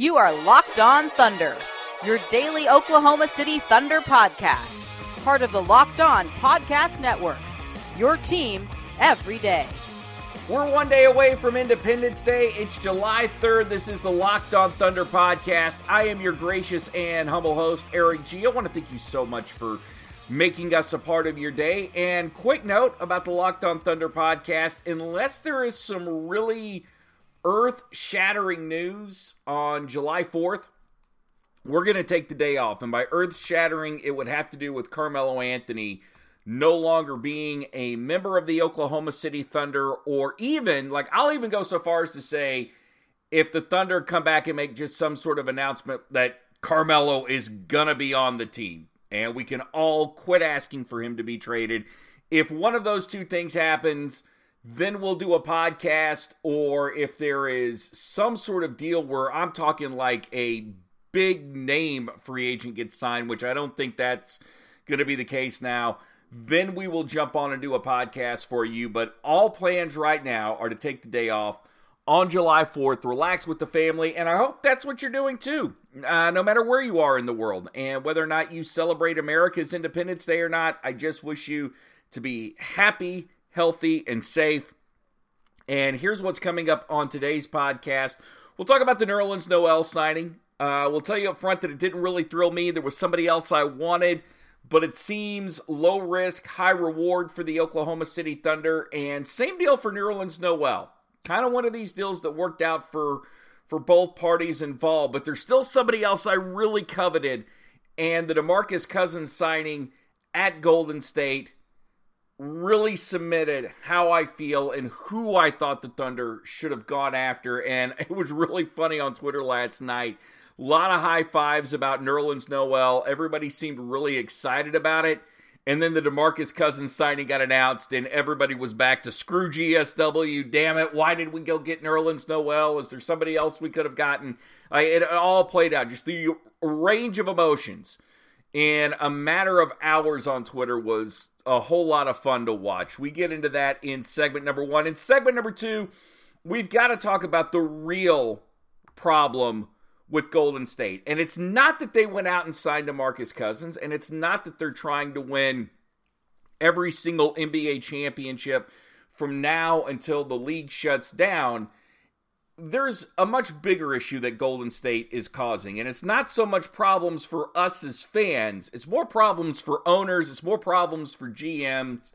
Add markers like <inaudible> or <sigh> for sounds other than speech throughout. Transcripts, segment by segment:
You are Locked On Thunder, your daily Oklahoma City Thunder podcast, part of the Locked On Podcast Network. Your team every day. We're one day away from Independence Day. It's July 3rd. This is the Locked On Thunder podcast. I am your gracious and humble host, Eric G. I want to thank you so much for making us a part of your day. And quick note about the Locked On Thunder podcast unless there is some really earth shattering news on July 4th, we're going to take the day off. And by earth shattering, it would have to do with Carmelo Anthony no longer being a member of the Oklahoma City Thunder, or even, like, I'll even go so far as to say, if the Thunder come back and make just some sort of announcement that Carmelo is going to be on the team, and we can all quit asking for him to be traded. If one of those two things happens, then we'll do a podcast, or if there is some sort of deal where I'm talking like a big name free agent gets signed, which I don't think that's going to be the case now then we will jump on and do a podcast for you. But all plans right now are to take the day off on July 4th, relax with the family, and I hope that's what you're doing too, uh, no matter where you are in the world. And whether or not you celebrate America's Independence Day or not, I just wish you to be happy, healthy, and safe. And here's what's coming up on today's podcast. We'll talk about the Nerlens Noel signing. Uh, we'll tell you up front that it didn't really thrill me. There was somebody else I wanted but it seems low risk, high reward for the Oklahoma City Thunder. And same deal for Nerlens Noel. Kind of one of these deals that worked out for for both parties involved, but there's still somebody else I really coveted. And the DeMarcus Cousins signing at Golden State really submitted how I feel and who I thought the Thunder should have gone after. And <laughs> it was really funny on Twitter last night a lot of high fives about Nerlens Noel. Everybody seemed really excited about it. And then the DeMarcus Cousins signing got announced, and everybody was back to screw GSW. Damn it. Why did we go get Nerlens Noel? Is there somebody else we could have gotten? I, it all played out. Just the range of emotions in a matter of hours on Twitter was a whole lot of fun to watch. We get into that in segment number one. In segment number two, we've got to talk about the real problem with Golden State. And it's not that they went out and signed DeMarcus Cousins, and it's not that they're trying to win every single NBA championship from now until the league shuts down. There's a much bigger issue that Golden State is causing, and it's not so much problems for us as fans, it's more problems for owners, it's more problems for GMs,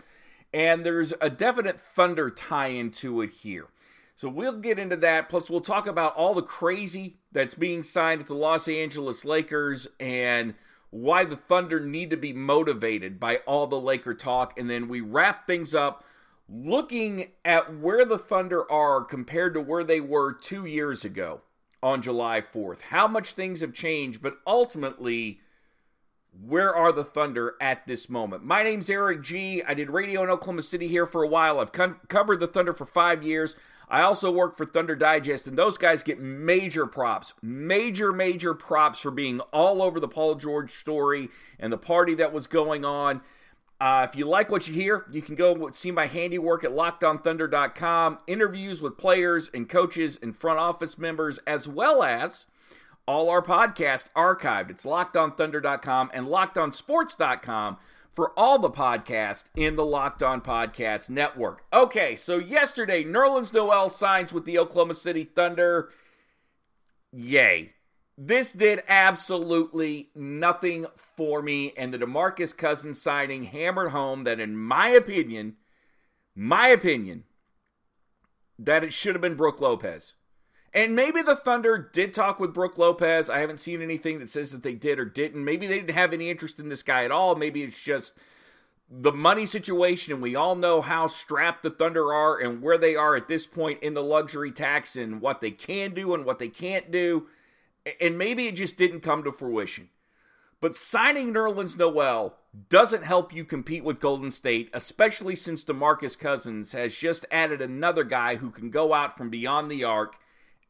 and there's a definite Thunder tie into it here. So we'll get into that. Plus, we'll talk about all the crazy that's being signed at the Los Angeles Lakers and why the Thunder need to be motivated by all the Laker talk. And then we wrap things up looking at where the Thunder are compared to where they were two years ago on July 4th. How much things have changed, but ultimately, where are the Thunder at this moment? My name's Eric G. I did radio in Oklahoma City here for a while. I've co- covered the Thunder for five years. I also work for Thunder Digest, and those guys get major props, major, major props for being all over the Paul George story and the party that was going on. Uh, if you like what you hear, you can go see my handiwork at lockedonthunder.com. Interviews with players and coaches and front office members, as well as all our podcast archived. It's lockedonthunder.com and lockedonsports.com for all the podcasts in the Locked On Podcast Network. Okay, so yesterday, Nerlens Noel signs with the Oklahoma City Thunder. Yay. This did absolutely nothing for me, and the DeMarcus Cousins signing hammered home that, in my opinion, my opinion, that it should have been Brook Lopez. And maybe the Thunder did talk with Brook Lopez. I haven't seen anything that says that they did or didn't. Maybe they didn't have any interest in this guy at all. Maybe it's just the money situation, and we all know how strapped the Thunder are and where they are at this point in the luxury tax and what they can do and what they can't do. And maybe it just didn't come to fruition. But signing Nerlens Noel doesn't help you compete with Golden State, especially since DeMarcus Cousins has just added another guy who can go out from beyond the arc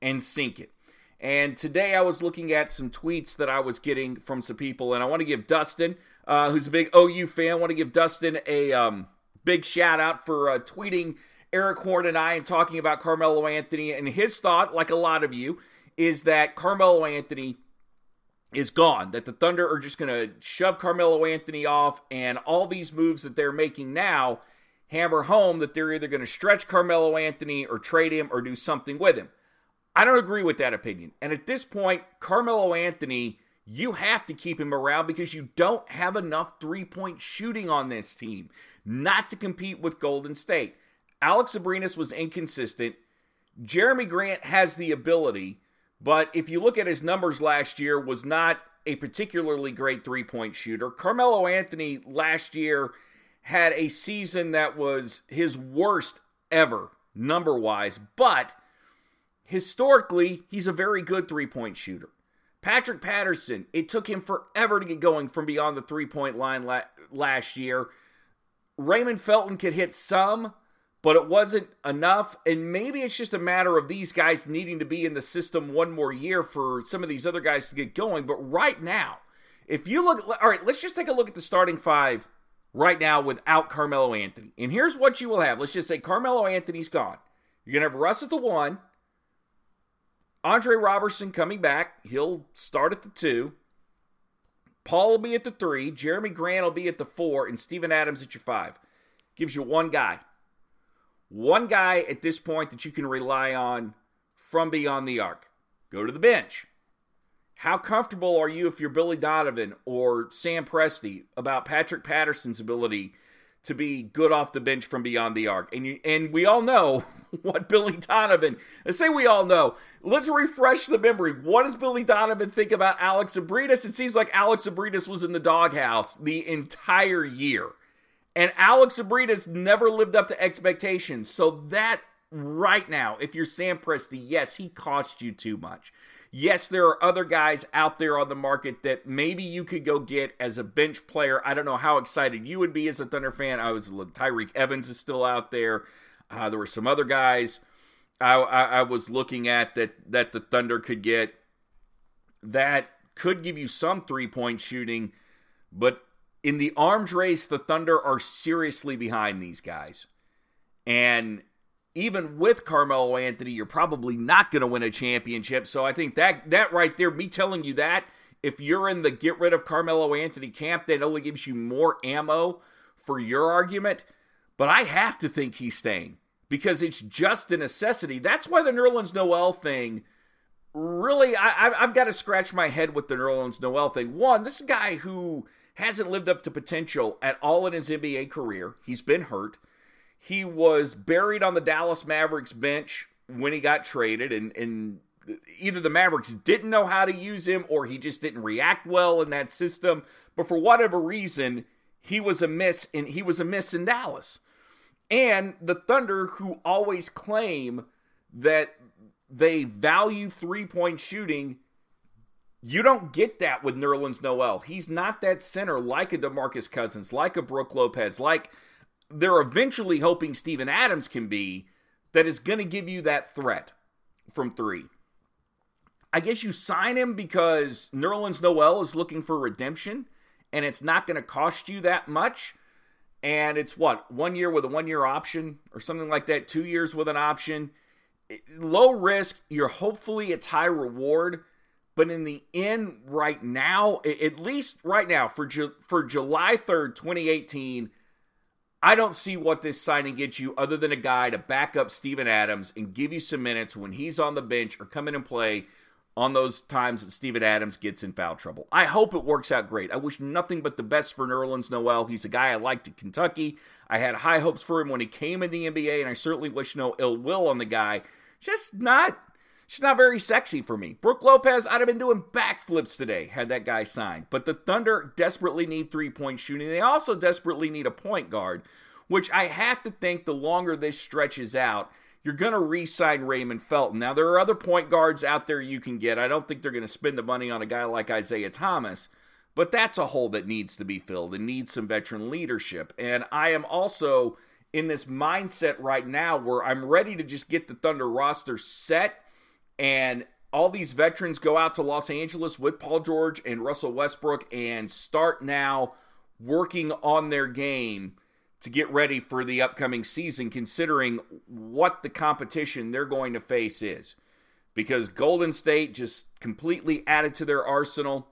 and sink it. And today I was looking at some tweets that I was getting from some people, and I want to give Dustin, uh, who's a big OU fan, I want to give Dustin a um, big shout out for uh, tweeting Erik Horne and I and talking about Carmelo Anthony. And his thought, like a lot of you, is that Carmelo Anthony is gone. That the Thunder are just going to shove Carmelo Anthony off, and all these moves that they're making now hammer home that they're either going to stretch Carmelo Anthony or trade him or do something with him. I don't agree with that opinion. And at this point, Carmelo Anthony, you have to keep him around because you don't have enough three point shooting on this team not to compete with Golden State. Alex Abrines was inconsistent. Jerami Grant has the ability but if you look at his numbers last year, was not a particularly great three-point shooter. Carmelo Anthony last year had a season that was his worst ever number-wise, but historically, he's a very good three-point shooter. Patrick Patterson, it took him forever to get going from beyond the three-point line la- last year. Raymond Felton could hit some, but it wasn't enough. And maybe it's just a matter of these guys needing to be in the system one more year for some of these other guys to get going. But right now, if you look, all right, let's just take a look at the starting five right now without Carmelo Anthony. And here's what you will have. Let's just say Carmelo Anthony's gone. You're going to have Russ at the one, Andre Robertson coming back. He'll start at the two. Paul will be at the three. Jerami Grant will be at the four. And Steven Adams at your five. Gives you one guy one guy at this point that you can rely on from beyond the arc. Go to the bench. How comfortable are you if you're Billy Donovan or Sam Presti about Patrick Patterson's ability to be good off the bench from beyond the arc? And you, and we all know <laughs> what Billy Donovan. I say we all know. Let's refresh the memory. What does Billy Donovan think about Alex Abrines? It seems like Alex Abrines was in the doghouse the entire year. And Alex Abrines never lived up to expectations. So that right now, if you're Sam Presti, yes, he cost you too much. Yes, there are other guys out there on the market that maybe you could go get as a bench player. I don't know how excited you would be as a Thunder fan. I was look, Tyreke Evans is still out there. Uh, there were some other guys I, I, I was looking at that that the Thunder could get that could give you some three point shooting, but in the arms race, the Thunder are seriously behind these guys. And even with Carmelo Anthony, you're probably not going to win a championship. So I think that that right there, me telling you that, if you're in the get rid of Carmelo Anthony camp, that only gives you more ammo for your argument. But I have to think he's staying because it's just a necessity. That's why the Nerlens Noel thing really, I, have got to scratch my head with the Nerlens Noel thing. One, this guy who hasn't lived up to potential at all in his NBA career. He's been hurt. He was buried on the Dallas Mavericks bench when he got traded, and, and either the Mavericks didn't know how to use him or he just didn't react well in that system. But for whatever reason, he was a miss and he was a miss in Dallas. And the Thunder, who always claim that they value three point shooting, you don't get that with Nerlens Noel. He's not that center like a DeMarcus Cousins, like a Brook Lopez, like they're eventually hoping Steven Adams can be, that is going to give you that threat from three. I guess you sign him because Nerlens Noel is looking for redemption and it's not going to cost you that much. And it's what, one year with a one year option or something like that, two years with an option. Low risk, you're hopefully it's high reward but in the end, right now, at least right now, for Ju- for July third, twenty eighteen, I don't see what this signing gets you other than a guy to back up Steven Adams and give you some minutes when he's on the bench or come in and play on those times that Steven Adams gets in foul trouble. I hope it works out great. I wish nothing but the best for Nerlens Noel. He's a guy I liked at Kentucky. I had high hopes for him when he came in the NBA, and I certainly wish no ill will on the guy. Just not She's not very sexy for me. Brook Lopez, I'd have been doing backflips today had that guy signed. But the Thunder desperately need three point shooting. They also desperately need a point guard, which I have to think the longer this stretches out, you're going to re sign Raymond Felton. Now, there are other point guards out there you can get. I don't think they're going to spend the money on a guy like Isaiah Thomas, but that's a hole that needs to be filled and needs some veteran leadership. And I am also in this mindset right now where I'm ready to just get the Thunder roster set and all these veterans go out to Los Angeles with Paul George and Russell Westbrook and start now working on their game to get ready for the upcoming season, considering what the competition they're going to face is. Because Golden State just completely added to their arsenal.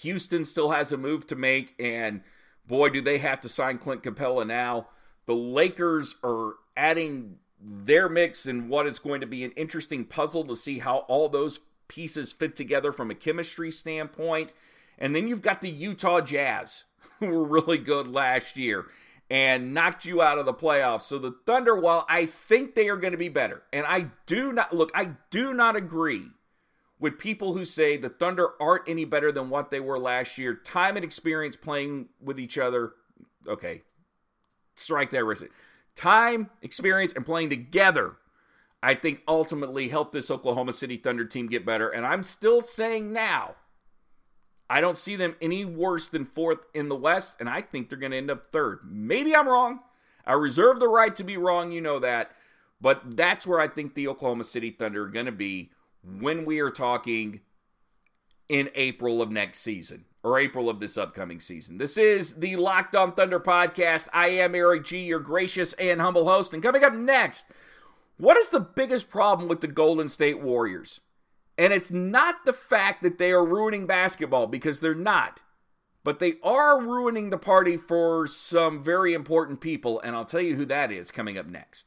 Houston still has a move to make, and boy, do they have to sign Clint Capela now. The Lakers are adding their mix and what is going to be an interesting puzzle to see how all those pieces fit together from a chemistry standpoint. And then you've got the Utah Jazz, <laughs> who were really good last year and knocked you out of the playoffs. So the Thunder, while I think they are going to be better, and I do not look, I do not agree with people who say the Thunder aren't any better than what they were last year. Time and experience playing with each other. Okay, strike that wrist. Time, experience, and playing together. I think ultimately helped this Oklahoma City Thunder team get better. And I'm still saying now I don't see them any worse than fourth in the West, and I think they're going to end up third. Maybe I'm wrong. I reserve the right to be wrong, you know that. But that's where I think the Oklahoma City Thunder are going to be when we are talking in April of next season or April of this upcoming season. This is the Locked On Thunder podcast. I am Eric G, your gracious and humble host. And coming up next, what is the biggest problem with the Golden State Warriors? And it's not the fact that they are ruining basketball because they're not. But they are ruining the party for some very important people, and I'll tell you who that is coming up next.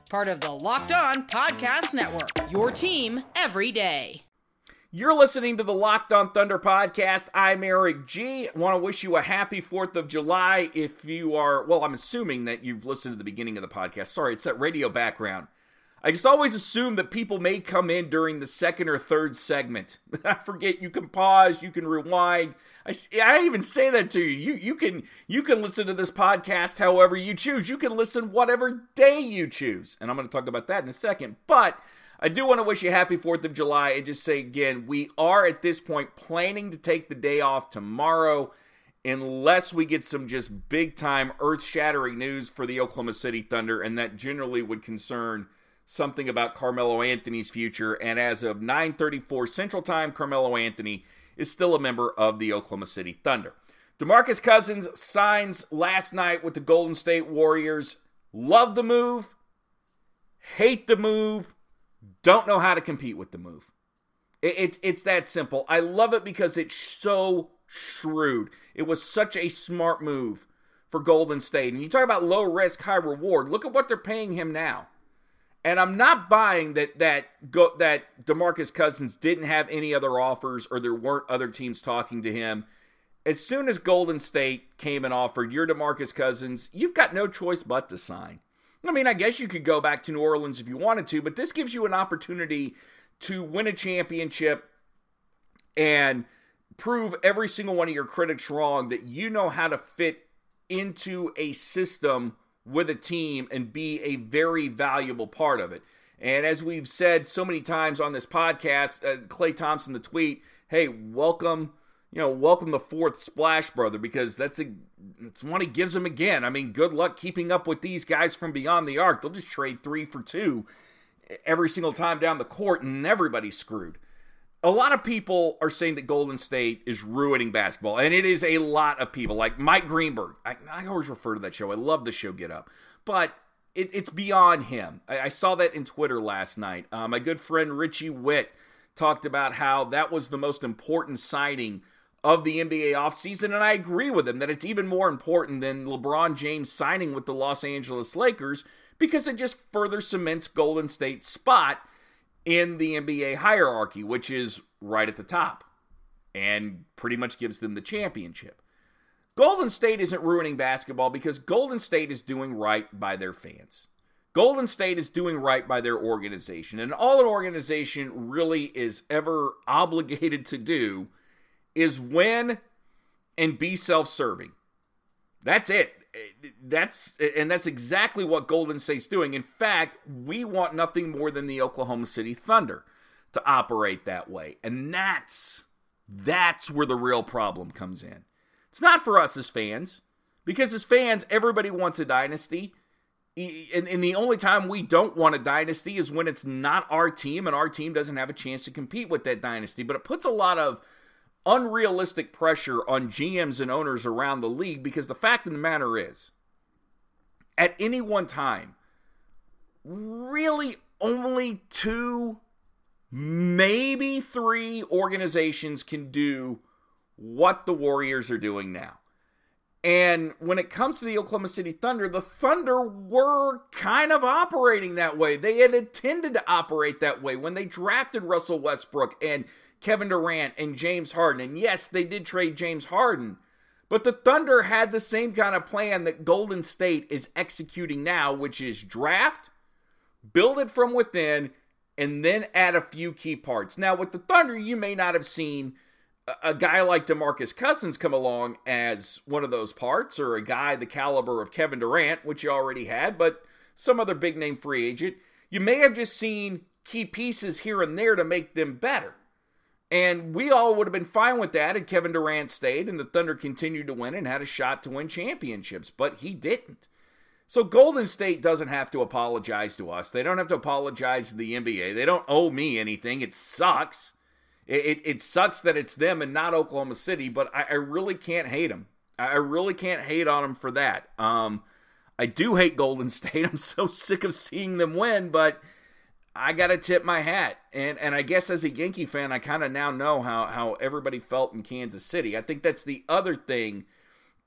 Part of the Locked On Podcast Network. Your team every day. You're listening to the Locked On Thunder podcast. I'm Eric G. I want to wish you a happy 4th of July. If you are, well, I'm assuming that you've listened to the beginning of the podcast. Sorry, it's that radio background. I just always assume that people may come in during the second or third segment. <laughs> I forget you can pause, you can rewind. I, I even say that to you. You you can you can listen to this podcast however you choose. You can listen whatever day you choose. And I'm going to talk about that in a second. But I do want to wish you a happy 4th of July and just say again, we are at this point planning to take the day off tomorrow unless we get some just big time earth shattering news for the Oklahoma City Thunder and that generally would concern something about Carmelo Anthony's future. And as of 9:34 Central Time, Carmelo Anthony is still a member of the Oklahoma City Thunder. DeMarcus Cousins signs last night with the Golden State Warriors. Love the move, hate the move, don't know how to compete with the move. It's it's that simple. I love it because it's so shrewd. It was such a smart move for Golden State. And you talk about low risk, high reward. Look at what they're paying him now. And I'm not buying that that go, that DeMarcus Cousins didn't have any other offers or there weren't other teams talking to him. As soon as Golden State came and offered your DeMarcus Cousins, you've got no choice but to sign. I mean, I guess you could go back to New Orleans if you wanted to, but this gives you an opportunity to win a championship and prove every single one of your critics wrong that you know how to fit into a system with a team and be a very valuable part of it. And as we've said so many times on this podcast, uh, Klay Thompson, the tweet, hey, welcome, you know, welcome the fourth splash brother because that's a it's one he gives him again. I mean, good luck keeping up with these guys from beyond the arc. They'll just trade three for two every single time down the court, and everybody's screwed a lot of people are saying that Golden State is ruining basketball, and it is a lot of people. Like Mike Greenberg, I, I always refer to that show. I love the show Get Up, but it, it's beyond him. I, I, saw that in Twitter last night. Uh, my good friend Richie Whitt talked about how that was the most important signing of the NBA offseason, and I agree with him that it's even more important than LeBron James signing with the Los Angeles Lakers because it just further cements Golden State's spot in the NBA hierarchy, which is right at the top and pretty much gives them the championship. Golden State isn't ruining basketball because Golden State is doing right by their fans. Golden State is doing right by their organization. And all an organization really is ever <laughs> obligated to do is win and be self serving. That's it. That's and that's exactly what Golden State's doing. In fact, we want nothing more than the Oklahoma City Thunder to operate that way. And that's that's where the real problem comes in. It's not for us as fans, because as fans, everybody wants a dynasty. And, and, the only time we don't want a dynasty is when it's not our team and our team doesn't have a chance to compete with that dynasty. But it puts a lot of unrealistic pressure on GMs and owners around the league because the fact of the matter is, at any one time, really only two, maybe three organizations can do what the Warriors are doing now. And when it comes to the Oklahoma City Thunder, the Thunder were kind of operating that way. They had intended to operate that way when they drafted Russell Westbrook and Kevin Durant and James Harden. And yes, they did trade James Harden, but the Thunder had the same kind of plan that Golden State is executing now, which is draft, build it from within, and then add a few key parts. Now, with the Thunder, you may not have seen a guy like DeMarcus Cousins come along as one of those parts, or a guy the caliber of Kevin Durant, which you already had, but some other big name free agent. You may have just seen key pieces here and there to make them better. And we all would have been fine with that had Kevin Durant stayed and the Thunder continued to win and had a shot to win championships, but he didn't. So Golden State doesn't have to apologize to us. They don't have to apologize to the NBA. They don't owe me anything. It sucks. It, it, it, sucks that it's them and not Oklahoma City, but I, I really can't hate them. I really can't hate on them for that. Um, I do hate Golden <laughs> State. I'm so sick of seeing them win, but I got to tip my hat. And and I guess as a Yankee fan, I kind of now know how how everybody felt in Kansas City. I think that's the other thing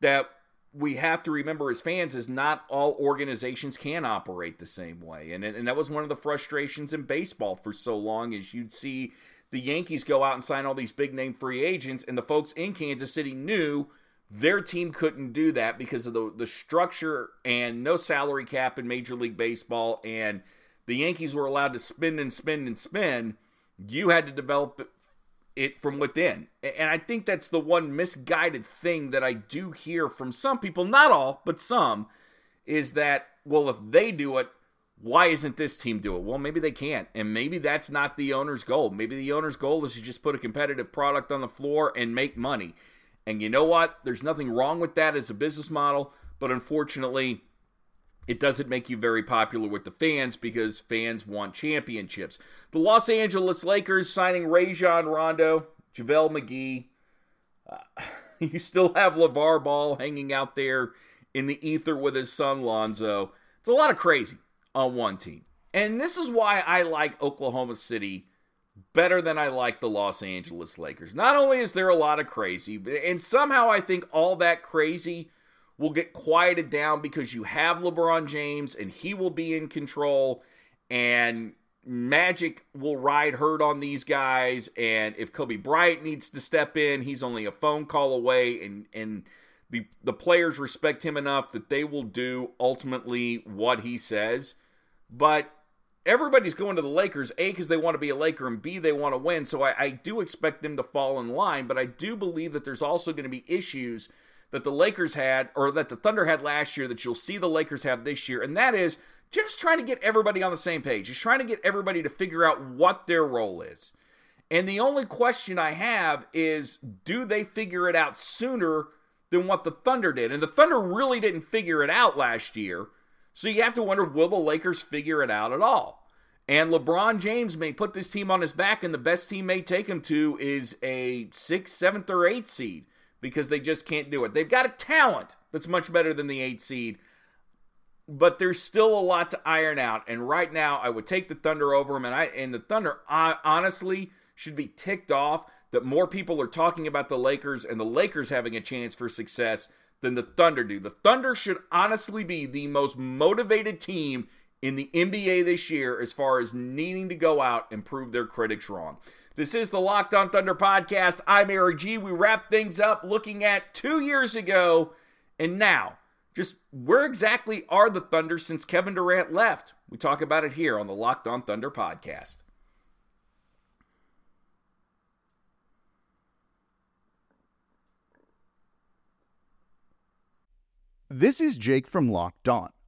that we have to remember as fans is not all organizations can operate the same way. And and that was one of the frustrations in baseball for so long is you'd see the Yankees go out and sign all these big name free agents, and the folks in Kansas City knew their team couldn't do that because of the the structure and no salary cap in Major League Baseball, and the Yankees were allowed to spend and spend and spend. You had to develop it from within. And I think that's the one misguided thing that I do hear from some people, not all, but some, is that, well, if they do it, why isn't this team do it? Well, maybe they can't. And maybe that's not the owner's goal. Maybe the owner's goal is to just put a competitive product on the floor and make money. And you know what? There's nothing wrong with that as a business model, but unfortunately, it doesn't make you very popular with the fans because fans want championships. The Los Angeles Lakers signing Rajon Rondo, JaVale McGee. Uh, <laughs> you still have LaVar Ball hanging out there in the ether with his son Lonzo. It's a lot of crazy on one team. And this is why I like Oklahoma City better than I like the Los Angeles Lakers. Not only is there a lot of crazy, and somehow I think all that crazy will get quieted down because you have LeBron James and he will be in control and Magic will ride herd on these guys and if Kobe Bryant needs to step in, he's only a phone call away and and the the players respect him enough that they will do ultimately what he says. But everybody's going to the Lakers, A, because they want to be a Laker, and B, they want to win. So I, I, do expect them to fall in line, but I do believe that there's also going to be issues that the Lakers had, or that the Thunder had last year, that you'll see the Lakers have this year, and that is just trying to get everybody on the same page, just trying to get everybody to figure out what their role is. And the only question I have is do they figure it out sooner than what the Thunder did? And the Thunder really didn't figure it out last year. So you have to wonder will the Lakers figure it out at all? And LeBron James may put this team on his back, and the best team may take him to is a sixth, seventh, or eighth seed because they just can't do it. They've got a talent that's much better than the eight seed, but there's still a lot to iron out. And right now, I would take the Thunder over them, and I and the Thunder I, honestly should be ticked off that more people are talking about the Lakers and the Lakers having a chance for success than the Thunder do. The Thunder should honestly be the most motivated team in the NBA this year as far as needing to go out and prove their critics wrong. This is the Locked On Thunder podcast. I'm Eric G. We wrap things up looking at two years ago and now. Just where exactly are the Thunder since Kevin Durant left? We talk about it here on the Locked On Thunder podcast. This is Jake from Locked On.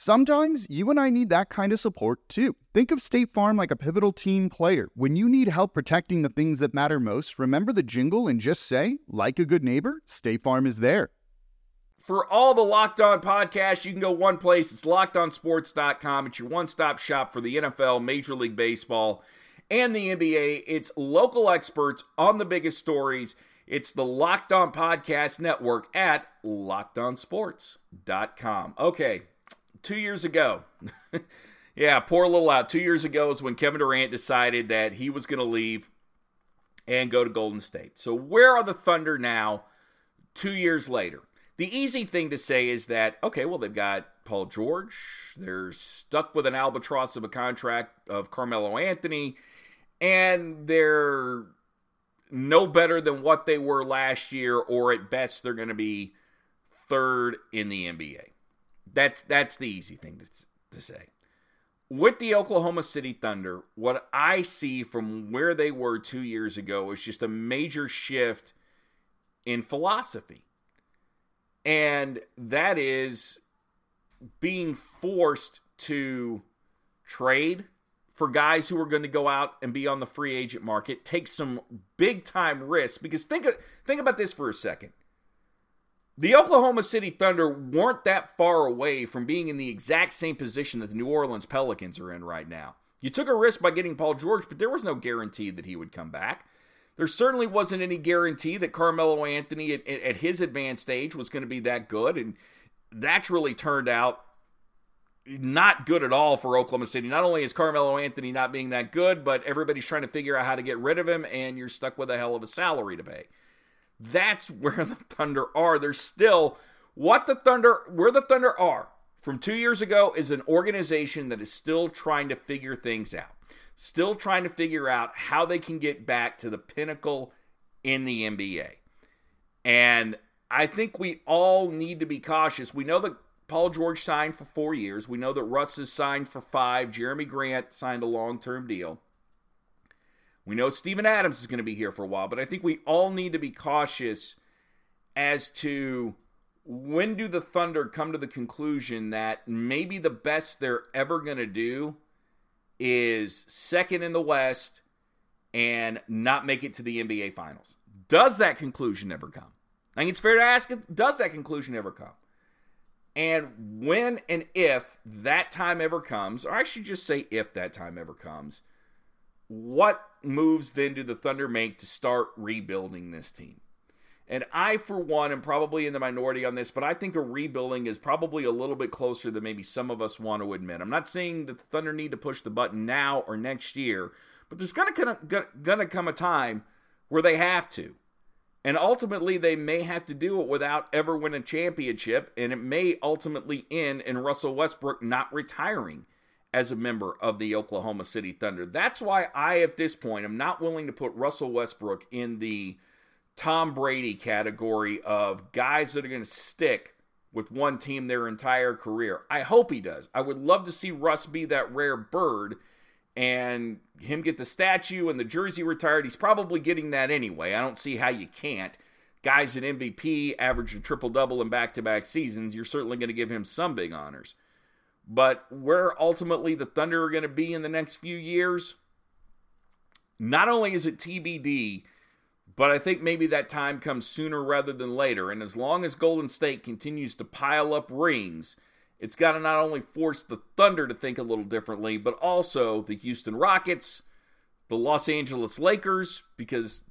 Sometimes you and I need that kind of support too. Think of State Farm like a pivotal team player. When you need help protecting the things that matter most, remember the jingle and just say, like a good neighbor, State Farm is there. For all the Locked On podcasts, you can go one place. It's lockedonsports.com. It's your one stop shop for the NFL, Major League Baseball, and the NBA. It's local experts on the biggest stories. It's the Locked On Podcast Network at lockedonsports.com. Okay, two years ago. <laughs> yeah, poor little out. Two years ago is when Kevin Durant decided that he was going to leave and go to Golden State. So, where are the Thunder now, two years later? The easy thing to say is that, okay, well, they've got Paul George. They're stuck with an albatross of a contract of Carmelo Anthony, and they're no better than what they were last year, or at best, they're going to be third in the NBA. That's that's the easy thing to, to say. With the Oklahoma City Thunder, what I see from where they were two years ago is just a major shift in philosophy. And that is being forced to trade for guys who are going to go out and be on the free agent market, take some big time risks. Because think, think about this for a second the Oklahoma City Thunder weren't that far away from being in the exact same position that the New Orleans Pelicans are in right now. You took a risk by getting Paul George, but there was no guarantee that he would come back. There certainly wasn't any guarantee that Carmelo Anthony at, at his advanced age was going to be that good, and that's really turned out not good at all for Oklahoma City. Not only is Carmelo Anthony not being that good, but everybody's trying to figure out how to get rid of him, and you're stuck with a hell of a salary to pay. That's where the Thunder are. They're still what the Thunder, where the Thunder are from two years ago is an organization that is still trying to figure things out, still trying to figure out how they can get back to the pinnacle in the NBA. And I think we all need to be cautious. We know that Paul George signed for four years. We know that Russ has signed for five. Jerami Grant signed a long term deal. We know Steven Adams is going to be here for a while, but I think we all need to be cautious as to when do the Thunder come to the conclusion that maybe the best they're ever going to do is second in the West and not make it to the NBA Finals? Does that conclusion ever come? I think it's fair to ask, does that conclusion ever come? And when and if that time ever comes, or I should just say if that time ever comes, what moves then do the Thunder make to start rebuilding this team? And I, for one, am probably in the minority on this, but I think a rebuilding is probably a little bit closer than maybe some of us want to admit. I'm not saying that the Thunder need to push the button now or next year, but there's going to gonna come a time where they have to. And ultimately, they may have to do it without ever winning a championship, and it may ultimately end in Russell Westbrook not retiring as a member of the Oklahoma City Thunder. That's why I, at this point, am not willing to put Russell Westbrook in the Tom Brady category of guys that are going to stick with one team their entire career. I hope he does. I would love to see Russ be that rare bird and him get the statue and the jersey retired. He's probably getting that anyway. I don't see how you can't. guys in MVP averaged a triple double in back to back seasons, you're certainly going to give him some big honors. But where ultimately the Thunder are going to be in the next few years, not only is it TBD, but I think maybe that time comes sooner rather than later. And as long as Golden State continues to pile up rings, it's got to not only force the Thunder to think a little differently, but also the Houston Rockets, the Los Angeles Lakers, because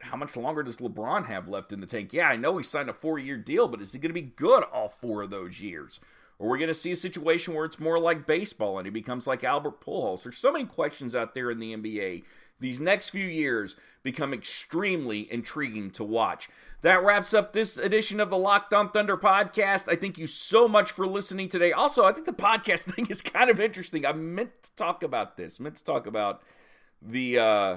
how much longer does LeBron have left in the tank? Yeah, I know he signed a four year deal, but is he going to be good all four of those years? Or we're going to see a situation where it's more like baseball and he becomes like Albert Pujols. There's so many questions out there in the NBA. These next few years become extremely intriguing to watch. That wraps up this edition of the Locked On Thunder podcast. I thank you so much for listening today. Also, I think the podcast <laughs> thing is kind of interesting. I meant to talk about this. I meant to talk about the uh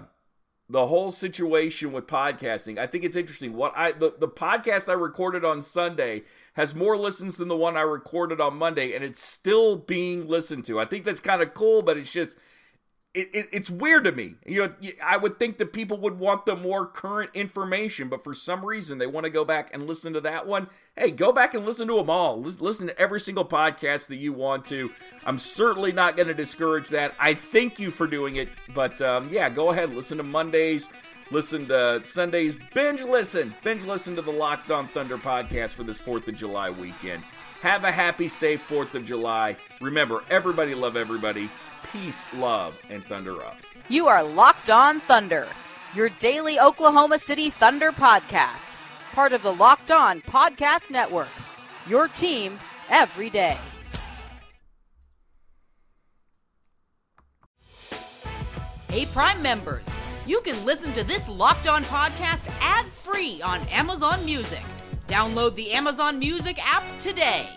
the whole situation with podcasting. I think it's interesting. What I the, the podcast I recorded on Sunday has more listens than the one I recorded on Monday, and it's still being listened to. I think that's kind of cool, but it's just it, it, it's weird to me. You know, I would think that people would want the more current information, but for some reason they want to go back and listen to that one. Hey, go back and listen to them all. Listen to every single podcast that you want to. I'm certainly not going to discourage that. I thank you for doing it, but um, yeah, go ahead. Listen to Mondays. Listen to Sundays. Binge listen. Binge listen to the Locked On Thunder podcast for this 4th of July weekend. Have a happy, safe 4th of July. Remember, everybody love everybody peace, love, and thunder up. You are Locked On Thunder, your daily Oklahoma City Thunder podcast, part of the Locked On Podcast Network. Your team every day. Hey, Prime members, you can listen to this Locked On podcast ad free on Amazon Music. Download the Amazon Music app today.